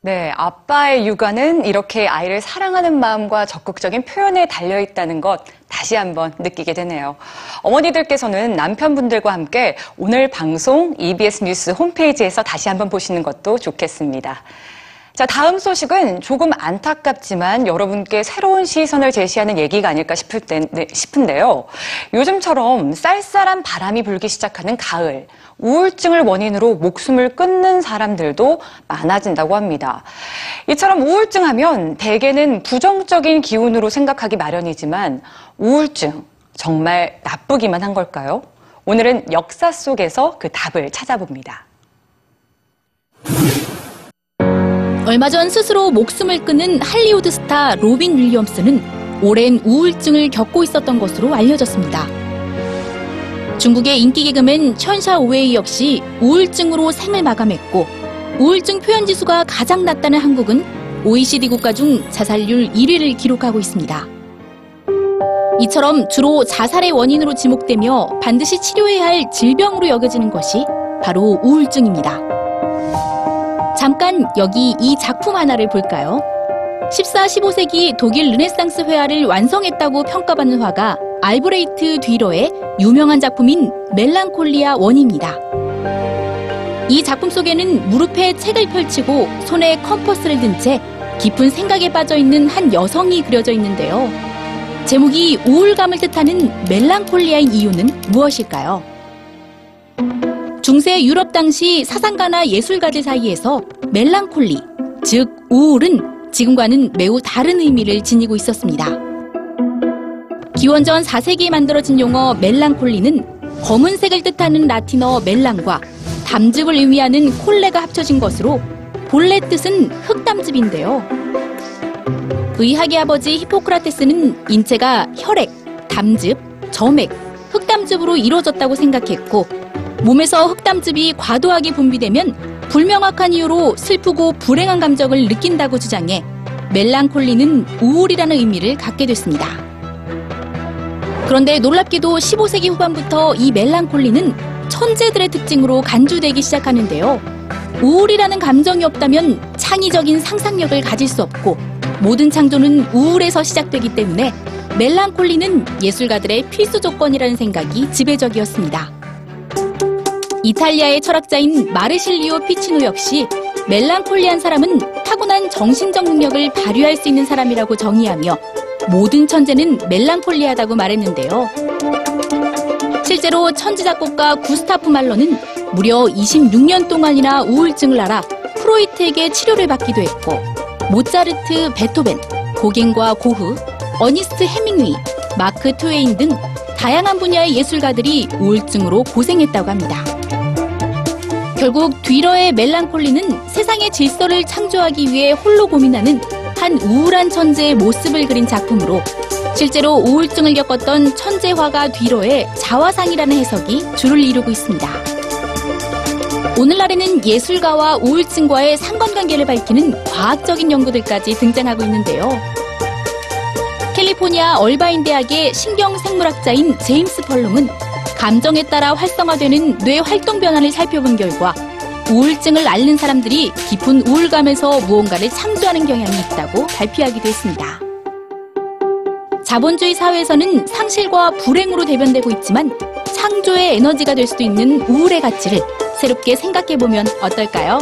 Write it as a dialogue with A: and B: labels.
A: 네, 아빠의 육아는 이렇게 아이를 사랑하는 마음과 적극적인 표현에 달려 있다는 것 다시 한번 느끼게 되네요. 어머니들께서는 남편분들과 함께 오늘 방송 EBS 뉴스 홈페이지에서 다시 한번 보시는 것도 좋겠습니다. 자, 다음 소식은 조금 안타깝지만 여러분께 새로운 시선을 제시하는 얘기가 아닐까 싶을 때, 네, 싶은데요. 요즘처럼 쌀쌀한 바람이 불기 시작하는 가을, 우울증을 원인으로 목숨을 끊는 사람들도 많아진다고 합니다. 이처럼 우울증 하면 대개는 부정적인 기운으로 생각하기 마련이지만 우울증 정말 나쁘기만 한 걸까요? 오늘은 역사 속에서 그 답을 찾아봅니다.
B: 얼마 전 스스로 목숨을 끊은 할리우드 스타 로빈 윌리엄스는 오랜 우울증을 겪고 있었던 것으로 알려졌습니다. 중국의 인기 개그맨 천샤 오웨이 역시 우울증으로 생을 마감했고 우울증 표현 지수가 가장 낮다는 한국은 OECD 국가 중 자살률 1위를 기록하고 있습니다. 이처럼 주로 자살의 원인으로 지목되며 반드시 치료해야 할 질병으로 여겨지는 것이 바로 우울증입니다. 잠깐 여기 이 작품 하나를 볼까요? 14, 15세기 독일 르네상스 회화를 완성했다고 평가받는 화가 알브레히트 뒤러의 유명한 작품인 멜랑콜리아 one입니다. 이 작품 속에는 무릎에 책을 펼치고 손에 컴퍼스를 든 채 깊은 생각에 빠져 있는 한 여성이 그려져 있는데요. 제목이 우울감을 뜻하는 멜랑콜리아인 이유는 무엇일까요? 중세 유럽 당시 사상가나 예술가들 사이에서 멜랑콜리, 즉 우울은 지금과는 매우 다른 의미를 지니고 있었습니다. 기원전 4세기에 만들어진 용어 멜랑콜리는 검은색을 뜻하는 라틴어 멜랑과 담즙을 의미하는 콜레가 합쳐진 것으로 본래 뜻은 흙담즙인데요. 의학의 아버지 히포크라테스는 인체가 혈액, 담즙, 점액, 흙담즙으로 이루어졌다고 생각했고 몸에서 흙담즙이 과도하게 분비되면 불명확한 이유로 슬프고 불행한 감정을 느낀다고 주장해 멜랑콜리는 우울이라는 의미를 갖게 됐습니다. 그런데 놀랍게도 15세기 후반부터 이 멜랑콜리는 천재들의 특징으로 간주되기 시작하는데요. 우울이라는 감정이 없다면 창의적인 상상력을 가질 수 없고 모든 창조는 우울에서 시작되기 때문에 멜랑콜리는 예술가들의 필수 조건이라는 생각이 지배적이었습니다. 이탈리아의 철학자인 마르실리오 피치노 역시 멜랑콜리한 사람은 타고난 정신적 능력을 발휘할 수 있는 사람이라고 정의하며 모든 천재는 멜랑콜리하다고 말했는데요. 실제로 천재 작곡가 구스타프 말러는 무려 26년 동안이나 우울증을 앓아 프로이트에게 치료를 받기도 했고 모차르트, 베토벤, 고갱과 고흐, 어니스트 헤밍웨이, 마크 트웨인 등 다양한 분야의 예술가들이 우울증으로 고생했다고 합니다. 결국 뒤러의 멜랑콜리는 세상의 질서를 창조하기 위해 홀로 고민하는 한 우울한 천재의 모습을 그린 작품으로 실제로 우울증을 겪었던 천재 화가 뒤러의 자화상이라는 해석이 주를 이루고 있습니다. 오늘날에는 예술가와 우울증과의 상관관계를 밝히는 과학적인 연구들까지 등장하고 있는데요. 캘리포니아 얼바인 대학의 신경생물학자인 제임스 펄롱은 감정에 따라 활성화되는 뇌 활동 변화를 살펴본 결과 우울증을 앓는 사람들이 깊은 우울감에서 무언가를 창조하는 경향이 있다고 발표하기도 했습니다. 자본주의 사회에서는 상실과 불행으로 대변되고 있지만 창조의 에너지가 될 수도 있는 우울의 가치를 새롭게 생각해 보면 어떨까요?